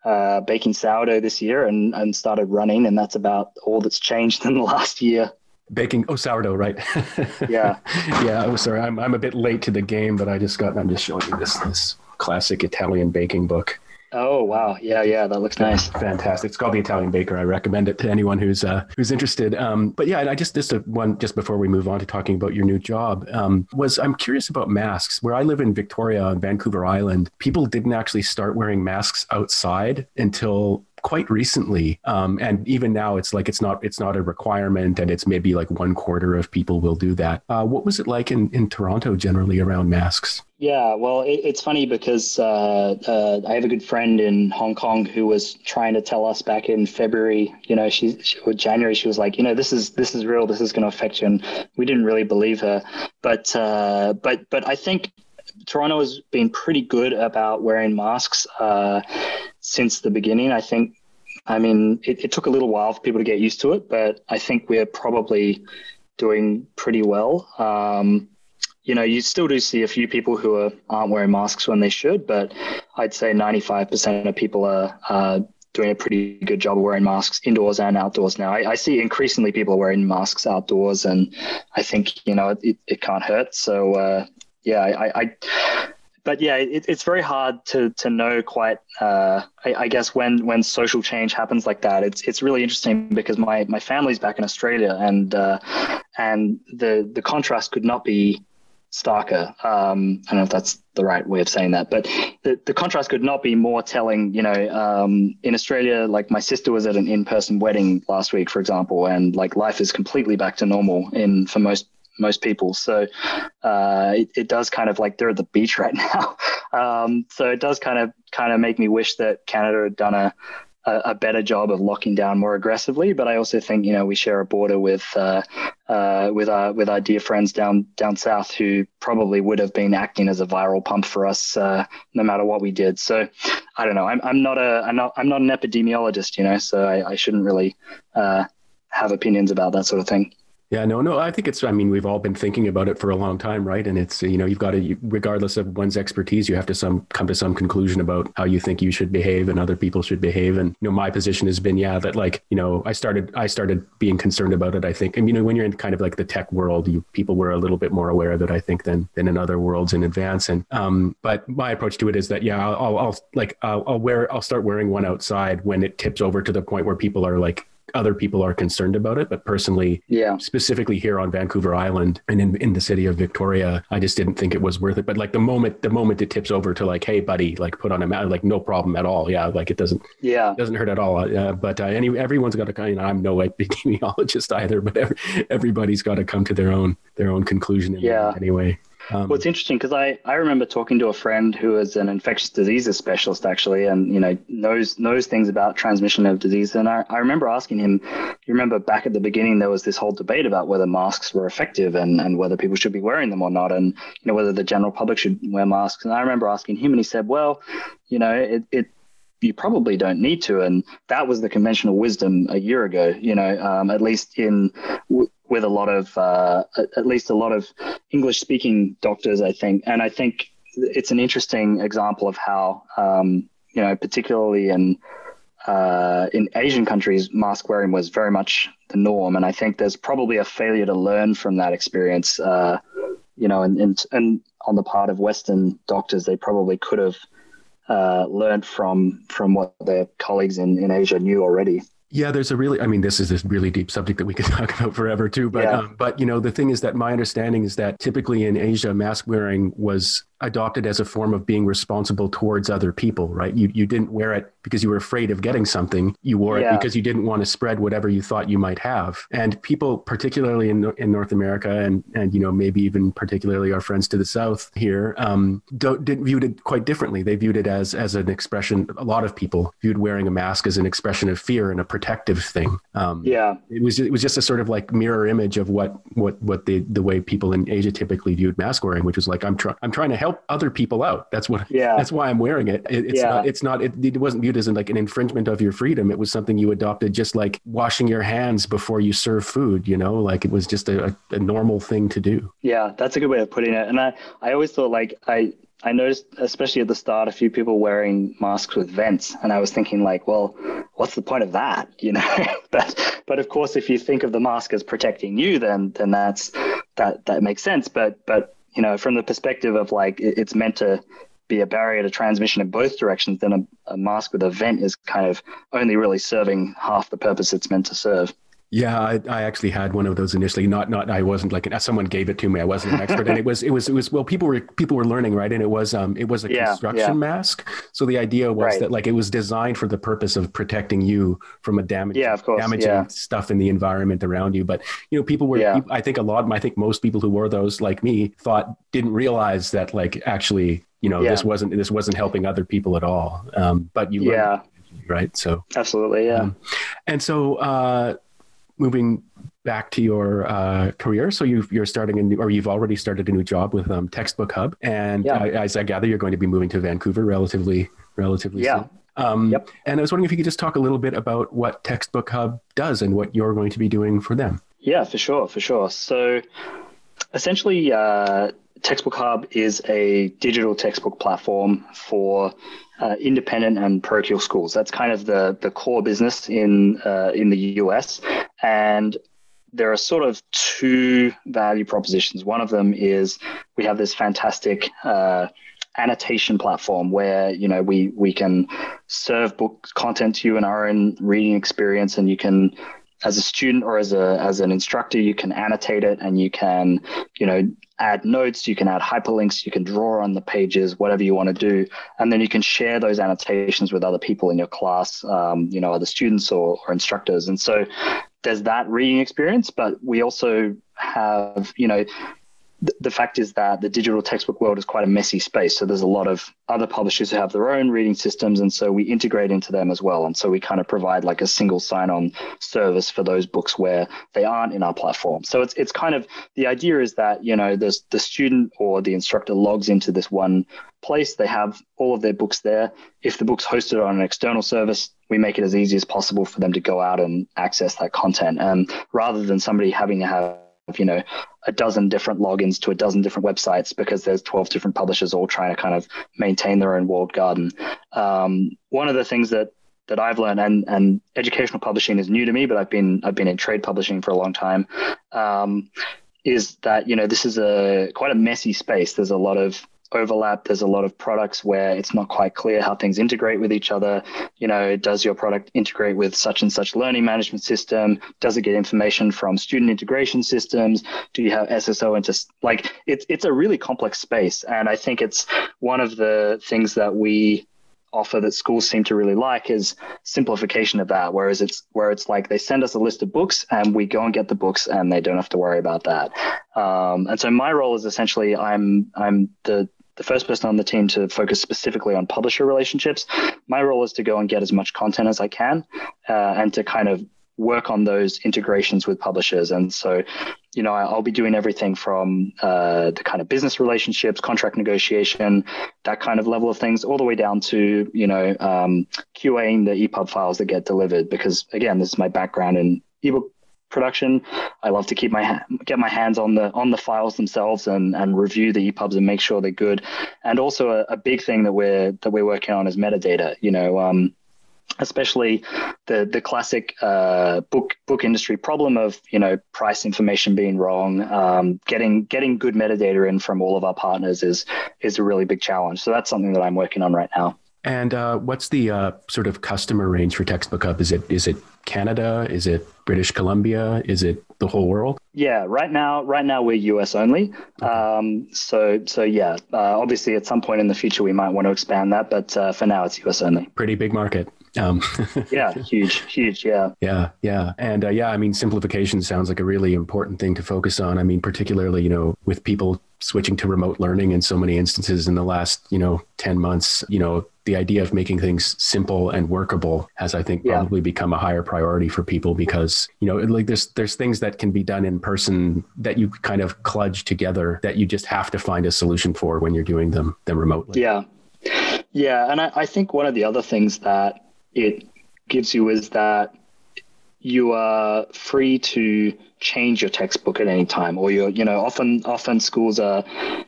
uh, baking sourdough this year and and started running, and that's about all that's changed in the last year. Baking oh sourdough right. Yeah. Yeah oh sorry I'm I'm a bit late to the game but I just got I'm just showing you this this classic Italian baking book Oh wow, yeah, yeah, that looks nice. Fantastic. It's called the Italian Baker. I recommend it to anyone who's uh, who's interested. Um, but yeah, and I just just one just before we move on to talking about your new job um, was I'm curious about masks. Where I live in Victoria on Vancouver Island, people didn't actually start wearing masks outside until quite recently um, and even now it's like it's not it's not a requirement and it's maybe like one quarter of people will do that. Uh, what was it like in, in toronto generally around masks? Yeah, well, it, it's funny because uh, uh, I have a good friend in Hong Kong who was trying to tell us back in February, you know, she, she or January, she was like, you know, this is this is real, this is going to affect you, and we didn't really believe her, but uh, but but I think Toronto has been pretty good about wearing masks uh, since the beginning. I think, I mean, it, it took a little while for people to get used to it, but I think we're probably doing pretty well. Um, you know, you still do see a few people who are, aren't wearing masks when they should, but I'd say 95% of people are, uh, doing a pretty good job of wearing masks indoors and outdoors now. I, I, see increasingly people wearing masks outdoors, and I think, you know, it, it can't hurt. So, uh, yeah, I, I, but yeah, it, it's very hard to to know quite. Uh, I, I, guess when when social change happens like that, it's it's really interesting because my my family's back in Australia, and uh, and the the contrast could not be starker. Um, I don't know if that's the right way of saying that, but the, the contrast could not be more telling. You know, um, in Australia, like my sister was at an in-person wedding last week, for example, and like life is completely back to normal in for most most people. So uh, it, it, does kind of like they're at the beach right now. Um, so it does kind of kind of make me wish that Canada had done a a, a, better job of locking down more aggressively. But I also think you know we share a border with uh, uh, with our with our dear friends down down south who probably would have been acting as a viral pump for us uh, no matter what we did. So I don't know. I'm, I'm not a I'm not I'm not an epidemiologist, you know, so I, I shouldn't really uh, have opinions about that sort of thing. Yeah, no, no. I think it's. I mean, we've all been thinking about it for a long time, right? And it's you know, you've got to, regardless of one's expertise, you have to some come to some conclusion about how you think you should behave and other people should behave. And you know, my position has been, yeah, that like you know, I started, I started being concerned about it. I think, and you know, when you're in kind of like the tech world, you people were a little bit more aware of it, I think, than than in other worlds in advance. And um, but my approach to it is that yeah, I'll, I'll, like I'll, I'll wear, I'll start wearing one outside when it tips over to the point where people are like other people are concerned about it. But personally, yeah, specifically here on Vancouver Island and in, in the city of Victoria, I just didn't think it was worth it. But like the moment the moment it tips over to like, hey, buddy, like put on a mask, like no problem at all. Yeah, like it doesn't. Yeah, doesn't hurt at all. Uh, but uh, any everyone's got to kind. You know, I'm no epidemiologist either, but every, everybody's got to come to their own their own conclusion. yeah. Anyway. Um, well, it's interesting because I, I remember talking to a friend who is an infectious diseases specialist actually, and you know knows knows things about transmission of disease. And I, I remember asking him, you remember back at the beginning there was this whole debate about whether masks were effective and, and whether people should be wearing them or not, and you know whether the general public should wear masks. And I remember asking him, and he said, well, you know, it, it you probably don't need to. And that was the conventional wisdom a year ago, you know, um, at least in with a lot of, uh, at least a lot of English speaking doctors, I think. And I think it's an interesting example of how, um, you know, particularly in, uh, in Asian countries, mask wearing was very much the norm. And I think there's probably a failure to learn from that experience, uh, you know, and, and, and on the part of Western doctors, they probably could have uh, learned from from what their colleagues in, in Asia knew already. Yeah, there's a really, I mean, this is a really deep subject that we could talk about forever too. But, yeah. um, but you know, the thing is that my understanding is that typically in Asia, mask wearing was adopted as a form of being responsible towards other people, right? You you didn't wear it because you were afraid of getting something. You wore yeah. it because you didn't want to spread whatever you thought you might have. And people, particularly in in North America, and and you know maybe even particularly our friends to the south here, um, don't didn't viewed it quite differently. They viewed it as as an expression. A lot of people viewed wearing a mask as an expression of fear and a protective thing. Um, yeah, it was it was just a sort of like mirror image of what what what the the way people in Asia typically viewed mask wearing, which was like I'm trying I'm trying to help other people out. That's what. Yeah. That's why I'm wearing it. it it's yeah. not. It's not. It, it wasn't viewed as like an infringement of your freedom. It was something you adopted, just like washing your hands before you serve food. You know, like it was just a, a normal thing to do. Yeah, that's a good way of putting it. And I I always thought like I I noticed, especially at the start, a few people wearing masks with vents, and I was thinking, like, well, what's the point of that, you know? but but of course, if you think of the mask as protecting you, then then that's that that makes sense. But but you know, from the perspective of like it's meant to be a barrier to transmission in both directions, then a, a mask with a vent is kind of only really serving half the purpose it's meant to serve. Yeah, I, I, actually had one of those initially. Not, not. I wasn't like an, someone gave it to me. I wasn't an expert, and it was, it was, it was. Well, people were, people were learning, right? And it was, um, it was a yeah, construction yeah. mask. So the idea was right. that like it was designed for the purpose of protecting you from a damage, yeah, of course, damaging yeah. stuff in the environment around you. But you know, people were. Yeah. I think a lot. I think most people who wore those, like me, thought didn't realize that like actually, you know, this wasn't this wasn't helping other people at all. Um, but you, yeah. right? So absolutely, yeah. Um, and so. uh moving back to your uh, career. So you are starting a new, or you've already started a new job with um, Textbook Hub, and yeah. uh, as I gather, you're going to be moving to Vancouver relatively, relatively yeah. soon. Um, yep. And I was wondering if you could just talk a little bit about what Textbook Hub does and what you're going to be doing for them. Yeah, for sure, for sure. So essentially, uh, Textbook Hub is a digital textbook platform for uh, independent and parochial schools. That's kind of the the core business in uh, in the US, and there are sort of two value propositions. One of them is we have this fantastic uh, annotation platform where you know we we can serve book content to you in our own reading experience, and you can as a student or as a as an instructor you can annotate it and you can you know add notes you can add hyperlinks you can draw on the pages whatever you want to do. And then you can share those annotations with other people in your class um, you know other students or, or instructors. And so there's that reading experience but we also have you know the fact is that the digital textbook world is quite a messy space. So there's a lot of other publishers who have their own reading systems, and so we integrate into them as well. And so we kind of provide like a single sign-on service for those books where they aren't in our platform. So it's it's kind of the idea is that you know the the student or the instructor logs into this one place. They have all of their books there. If the book's hosted on an external service, we make it as easy as possible for them to go out and access that content. And rather than somebody having to have you know a dozen different logins to a dozen different websites because there's 12 different publishers all trying to kind of maintain their own walled garden. Um, one of the things that that I've learned and and educational publishing is new to me but I've been I've been in trade publishing for a long time um, is that you know this is a quite a messy space. There's a lot of overlap. There's a lot of products where it's not quite clear how things integrate with each other. You know, does your product integrate with such and such learning management system? Does it get information from student integration systems? Do you have SSO into like it's it's a really complex space, and I think it's one of the things that we offer that schools seem to really like is simplification of that whereas it's where it's like they send us a list of books and we go and get the books and they don't have to worry about that um, and so my role is essentially i'm i'm the the first person on the team to focus specifically on publisher relationships. My role is to go and get as much content as I can uh, and to kind of work on those integrations with publishers. And so, you know, I'll be doing everything from uh, the kind of business relationships, contract negotiation, that kind of level of things, all the way down to, you know, um, QAing the EPUB files that get delivered. Because again, this is my background in ebook production. I love to keep my get my hands on the on the files themselves and and review the EPUBs and make sure they're good. And also a, a big thing that we're that we're working on is metadata. You know, um, especially the the classic uh, book book industry problem of you know price information being wrong. Um, getting getting good metadata in from all of our partners is is a really big challenge. So that's something that I'm working on right now. And uh, what's the uh, sort of customer range for Textbook Hub? Is it is it Canada? Is it British Columbia? Is it the whole world? Yeah, right now, right now we're US only. Okay. Um, so, so yeah, uh, obviously at some point in the future we might want to expand that, but uh, for now it's US only. Pretty big market. Um, yeah, huge, huge. Yeah. Yeah, yeah, and uh, yeah. I mean, simplification sounds like a really important thing to focus on. I mean, particularly you know with people switching to remote learning in so many instances in the last you know ten months. You know, the idea of making things simple and workable has, I think, probably yeah. become a higher priority for people because you know, like there's there's things that can be done in person that you kind of cludge together that you just have to find a solution for when you're doing them them remotely. Yeah. Yeah, and I, I think one of the other things that it gives you is that you are free to change your textbook at any time or you're you know often often schools are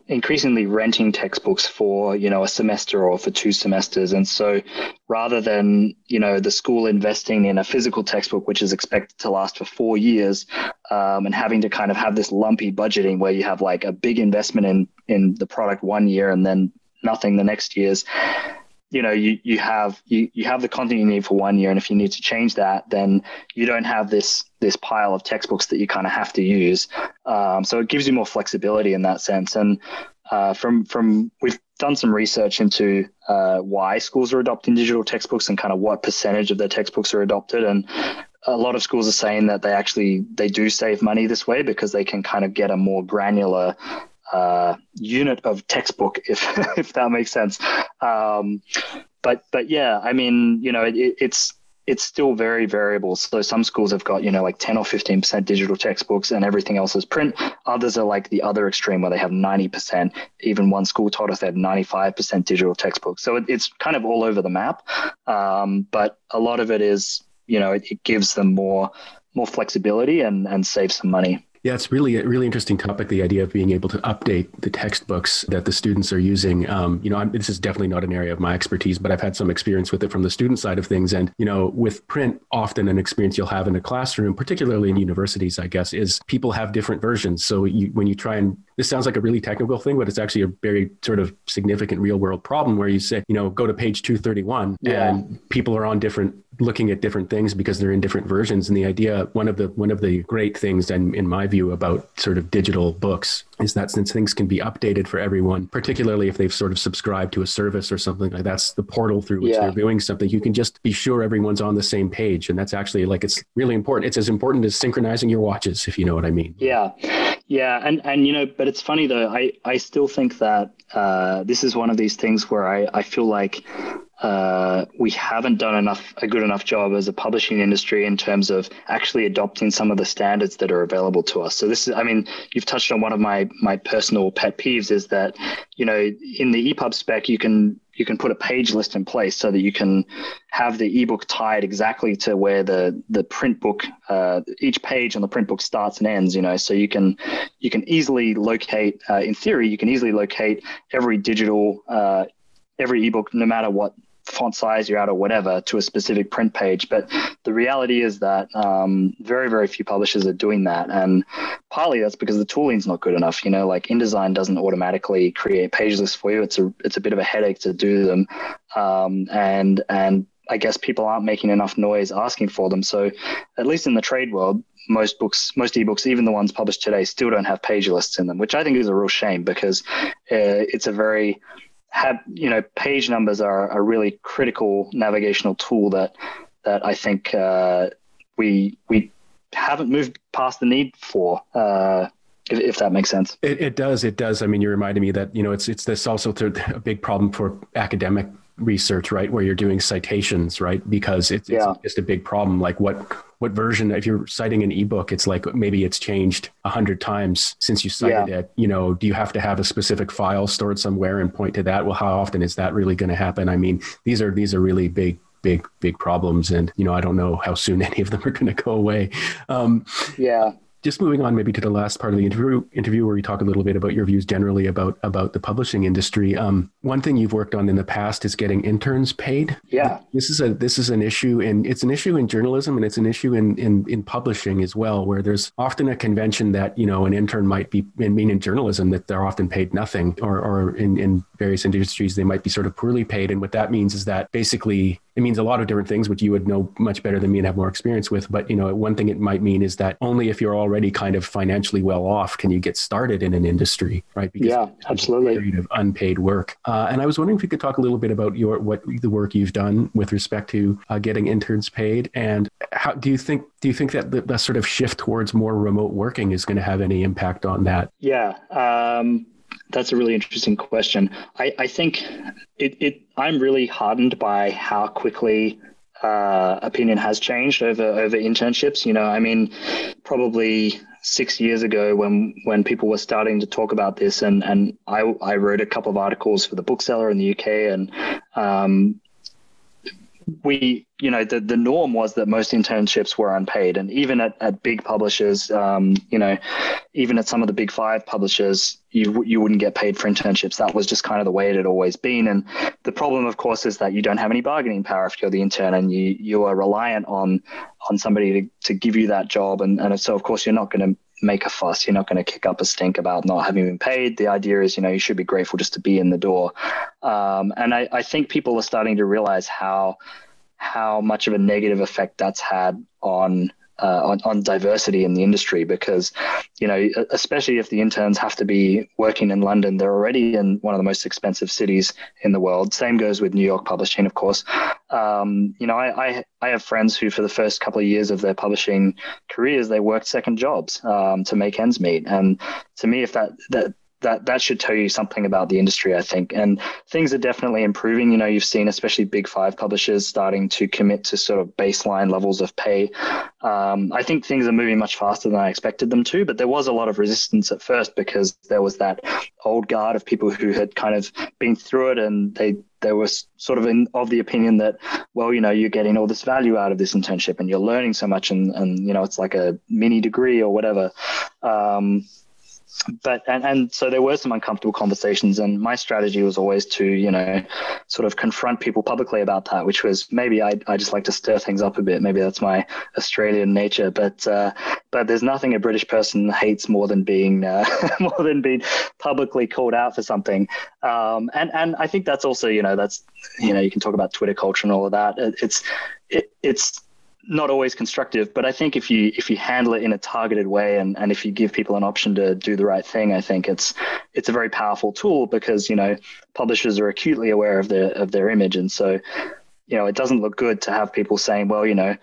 increasingly renting textbooks for you know a semester or for two semesters. And so rather than you know the school investing in a physical textbook which is expected to last for four years um, and having to kind of have this lumpy budgeting where you have like a big investment in in the product one year and then nothing the next years you know you you have you you have the content you need for one year and if you need to change that then you don't have this this pile of textbooks that you kind of have to use. Um, so it gives you more flexibility in that sense. And uh, from from we've done some research into uh, why schools are adopting digital textbooks and kind of what percentage of their textbooks are adopted. And a lot of schools are saying that they actually they do save money this way because they can kind of get a more granular uh, unit of textbook, if if that makes sense. Um, but but yeah, I mean, you know, it, it's it's still very variable. So some schools have got, you know, like 10 or 15% digital textbooks and everything else is print. Others are like the other extreme where they have 90%. Even one school told us they had 95% digital textbooks. So it, it's kind of all over the map. Um, but a lot of it is, you know, it, it gives them more more flexibility and, and save some money. Yeah, it's really a really interesting topic. The idea of being able to update the textbooks that the students are using. Um, you know, I'm, this is definitely not an area of my expertise, but I've had some experience with it from the student side of things. And you know, with print, often an experience you'll have in a classroom, particularly in universities, I guess, is people have different versions. So you, when you try and this sounds like a really technical thing, but it's actually a very sort of significant real world problem where you say, you know, go to page 231 yeah. and people are on different looking at different things because they're in different versions. And the idea one of the one of the great things and in my view about sort of digital books is that since things can be updated for everyone particularly if they've sort of subscribed to a service or something like that's the portal through which yeah. they're viewing something you can just be sure everyone's on the same page. And that's actually like it's really important. It's as important as synchronizing your watches if you know what i mean. Yeah yeah and and you know but it's funny though i i still think that uh, this is one of these things where i i feel like uh, we haven't done enough a good enough job as a publishing industry in terms of actually adopting some of the standards that are available to us. So this is, I mean, you've touched on one of my my personal pet peeves is that, you know, in the EPUB spec you can you can put a page list in place so that you can have the ebook tied exactly to where the the print book uh, each page on the print book starts and ends you know so you can you can easily locate uh, in theory you can easily locate every digital uh, every ebook no matter what font size you're at or whatever to a specific print page. But the reality is that um, very, very few publishers are doing that. And partly that's because the tooling's not good enough. You know, like InDesign doesn't automatically create page lists for you. It's a it's a bit of a headache to do them. Um, and and I guess people aren't making enough noise asking for them. So at least in the trade world, most books, most ebooks, even the ones published today, still don't have page lists in them, which I think is a real shame because uh, it's a very have you know page numbers are a really critical navigational tool that that I think uh, we we haven't moved past the need for. Uh, if, if, that makes sense. It, it does. It does. I mean, you reminded me that you know it's it's this also a big problem for academic research, right? Where you're doing citations, right? Because it's, yeah. it's just a big problem. Like what what version? If you're citing an ebook, it's like maybe it's changed a hundred times since you cited yeah. it. You know, do you have to have a specific file stored somewhere and point to that? Well, how often is that really going to happen? I mean, these are these are really big big big problems and you know i don't know how soon any of them are going to go away um, yeah just moving on maybe to the last part of the interview, interview where you talk a little bit about your views generally about about the publishing industry. Um, one thing you've worked on in the past is getting interns paid. Yeah, this is a this is an issue, and it's an issue in journalism, and it's an issue in in, in publishing as well, where there's often a convention that you know an intern might be. I mean, in journalism, that they're often paid nothing, or or in in various industries they might be sort of poorly paid, and what that means is that basically it means a lot of different things, which you would know much better than me and have more experience with. But you know, one thing it might mean is that only if you're already kind of financially well off can you get started in an industry, right? Because yeah, absolutely. period of unpaid work. Uh, and I was wondering if you could talk a little bit about your what the work you've done with respect to uh, getting interns paid, and how do you think do you think that the, the sort of shift towards more remote working is going to have any impact on that? Yeah. Um that's a really interesting question. I, I think it, it, I'm really heartened by how quickly uh, opinion has changed over over internships. You know, I mean, probably six years ago when when people were starting to talk about this, and and I I wrote a couple of articles for the bookseller in the UK, and um, we, you know, the, the norm was that most internships were unpaid. And even at, at big publishers, um, you know, even at some of the big five publishers, you, you wouldn't get paid for internships. That was just kind of the way it had always been. And the problem, of course, is that you don't have any bargaining power if you're the intern and you, you are reliant on, on somebody to, to give you that job. And, and so, of course, you're not going to make a fuss. You're not going to kick up a stink about not having been paid. The idea is, you know, you should be grateful just to be in the door. Um, and I, I think people are starting to realize how how much of a negative effect that's had on uh, on, on diversity in the industry because, you know, especially if the interns have to be working in London, they're already in one of the most expensive cities in the world. Same goes with New York publishing, of course. Um, you know, I, I, I have friends who, for the first couple of years of their publishing careers, they worked second jobs um, to make ends meet. And to me, if that that that that should tell you something about the industry, I think. And things are definitely improving. You know, you've seen especially big five publishers starting to commit to sort of baseline levels of pay. Um, I think things are moving much faster than I expected them to, but there was a lot of resistance at first because there was that old guard of people who had kind of been through it and they they were sort of in, of the opinion that, well, you know, you're getting all this value out of this internship and you're learning so much and, and you know, it's like a mini degree or whatever. Um, but and, and so there were some uncomfortable conversations and my strategy was always to you know sort of confront people publicly about that which was maybe i, I just like to stir things up a bit. Maybe that's my australian nature. But uh, but there's nothing a british person hates more than being uh, more than being publicly called out for something. Um, and and i think that's also you know that's you know you can talk about twitter culture and all of that. It, it's it, it's not always constructive, but I think if you if you handle it in a targeted way and, and if you give people an option to do the right thing, I think it's it's a very powerful tool because you know publishers are acutely aware of their of their image, and so you know it doesn't look good to have people saying, well, you know,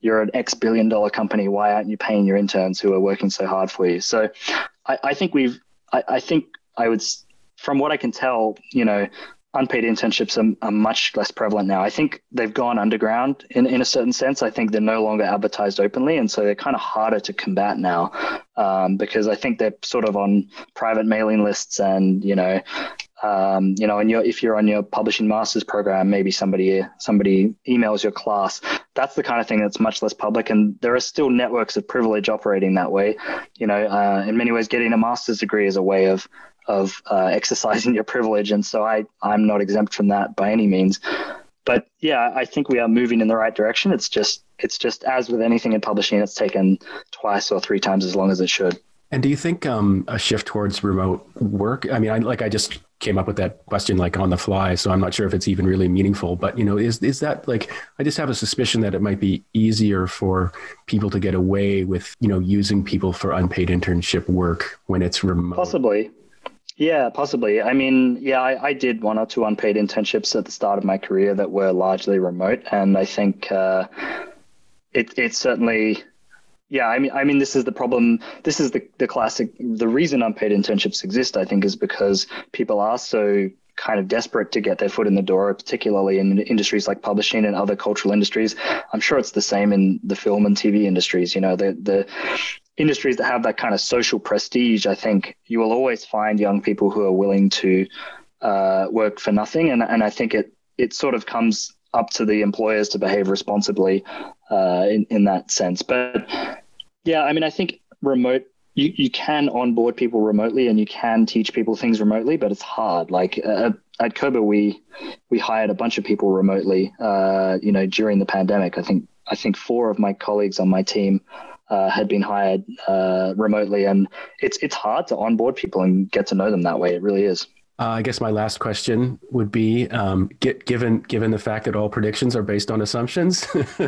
you're an X billion dollar company, why aren't you paying your interns who are working so hard for you? So I, I think we've I, I think I would from what I can tell, you know, unpaid internships are, are, much less prevalent now. I think they've gone underground in, in a certain sense. I think they're no longer advertised openly. And so they're kind of harder to combat now um, because I think they're sort of on private mailing lists and, you know, um, you know, and you're, if you're on your publishing master's program, maybe somebody somebody emails your class. That's the kind of thing that's much less public, and there are still networks of privilege operating that way. You know, uh, in many ways, getting a master's degree is a way of of uh, exercising your privilege. And so I, I'm not exempt from that by any means. But yeah, I think we are moving in the right direction. It's just, it's just as with anything in publishing, it's taken twice or three times as long as it should. And do you think um, a shift towards remote work? I mean, I, like I just came up with that question like on the fly, so I'm not sure if it's even really meaningful. But you know, is is that like I just have a suspicion that it might be easier for people to get away with you know using people for unpaid internship work when it's remote. Possibly, yeah, possibly. I mean, yeah, I, I, did one or two unpaid internships at the start of my career that were largely remote, and I think uh, it it certainly. Yeah, I mean, I mean, this is the problem. This is the the classic. The reason unpaid internships exist, I think, is because people are so kind of desperate to get their foot in the door, particularly in industries like publishing and other cultural industries. I'm sure it's the same in the film and TV industries. You know, the the industries that have that kind of social prestige, I think you will always find young people who are willing to uh, work for nothing. And, and I think it, it sort of comes up to the employers to behave responsibly uh, in, in that sense. But yeah, I mean, I think remote you, you can onboard people remotely and you can teach people things remotely, but it's hard. Like uh, at Kobo, we we hired a bunch of people remotely. Uh, you know, during the pandemic, I think I think four of my colleagues on my team uh, had been hired uh, remotely, and it's it's hard to onboard people and get to know them that way. It really is. Uh, I guess my last question would be: um, get, given given the fact that all predictions are based on assumptions,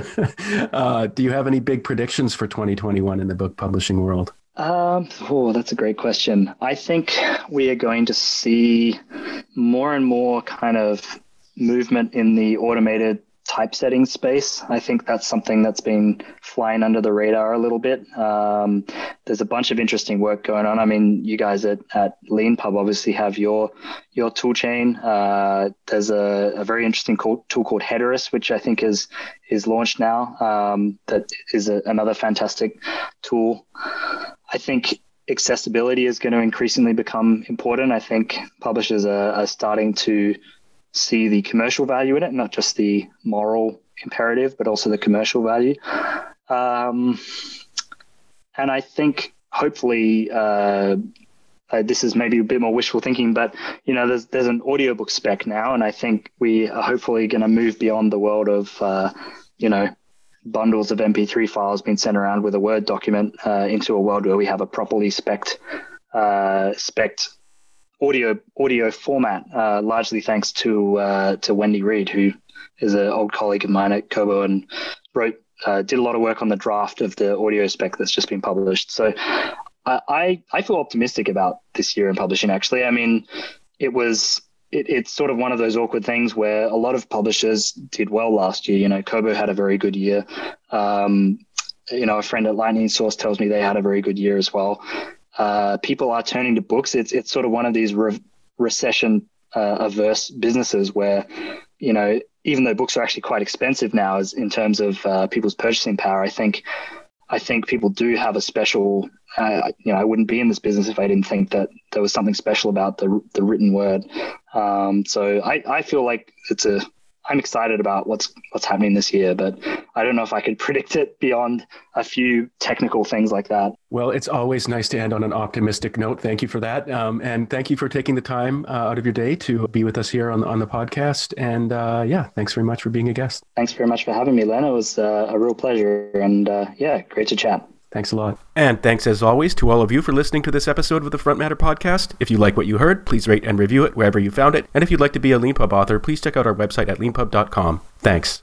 uh, do you have any big predictions for 2021 in the book publishing world? Um, oh, that's a great question. I think we are going to see more and more kind of movement in the automated typesetting space. I think that's something that's been flying under the radar a little bit. Um, there's a bunch of interesting work going on. I mean, you guys at, at LeanPub obviously have your your tool chain. Uh, there's a, a, very interesting tool called Hederis, which I think is is launched now. Um, that is a, another fantastic tool. I think accessibility is going to increasingly become important. I think publishers are, are starting to see the commercial value in it, not just the moral imperative, but also the commercial value. Um, and I think hopefully uh, uh, this is maybe a bit more wishful thinking, but you know, there's there's an audiobook spec now, and I think we are hopefully going to move beyond the world of uh, you know bundles of MP3 files being sent around with a Word document uh, into a world where we have a properly spec uh, spec audio audio format, uh, largely thanks to uh, to Wendy Reid, who is an old colleague of mine at Kobo and wrote uh, did a lot of work on the draft of the audio spec that's just been published. So I I feel optimistic about this year in publishing. Actually, I mean, it was. It, it's sort of one of those awkward things where a lot of publishers did well last year. You know, Kobo had a very good year. Um, you know, a friend at Lightning Source tells me they had a very good year as well uh, people are turning to books. It's it's sort of one of these re- recession uh, averse businesses where you know even though books are actually quite expensive now, as in terms of uh, people's purchasing power, I think I think people do have a special. Uh, you know, I wouldn't be in this business if I didn't think that there was something special about the the written word. Um, so I, I feel like it's a I'm excited about what's what's happening this year, but I don't know if I could predict it beyond a few technical things like that. Well, it's always nice to end on an optimistic note. Thank you for that, um, and thank you for taking the time uh, out of your day to be with us here on the, on the podcast. And uh, yeah, thanks very much for being a guest. Thanks very much for having me, Lena. It was uh, a real pleasure, and uh, yeah, great to chat. Thanks a lot. And thanks as always to all of you for listening to this episode of the Front Matter podcast. If you like what you heard, please rate and review it wherever you found it. And if you'd like to be a Leanpub author, please check out our website at leanpub.com. Thanks.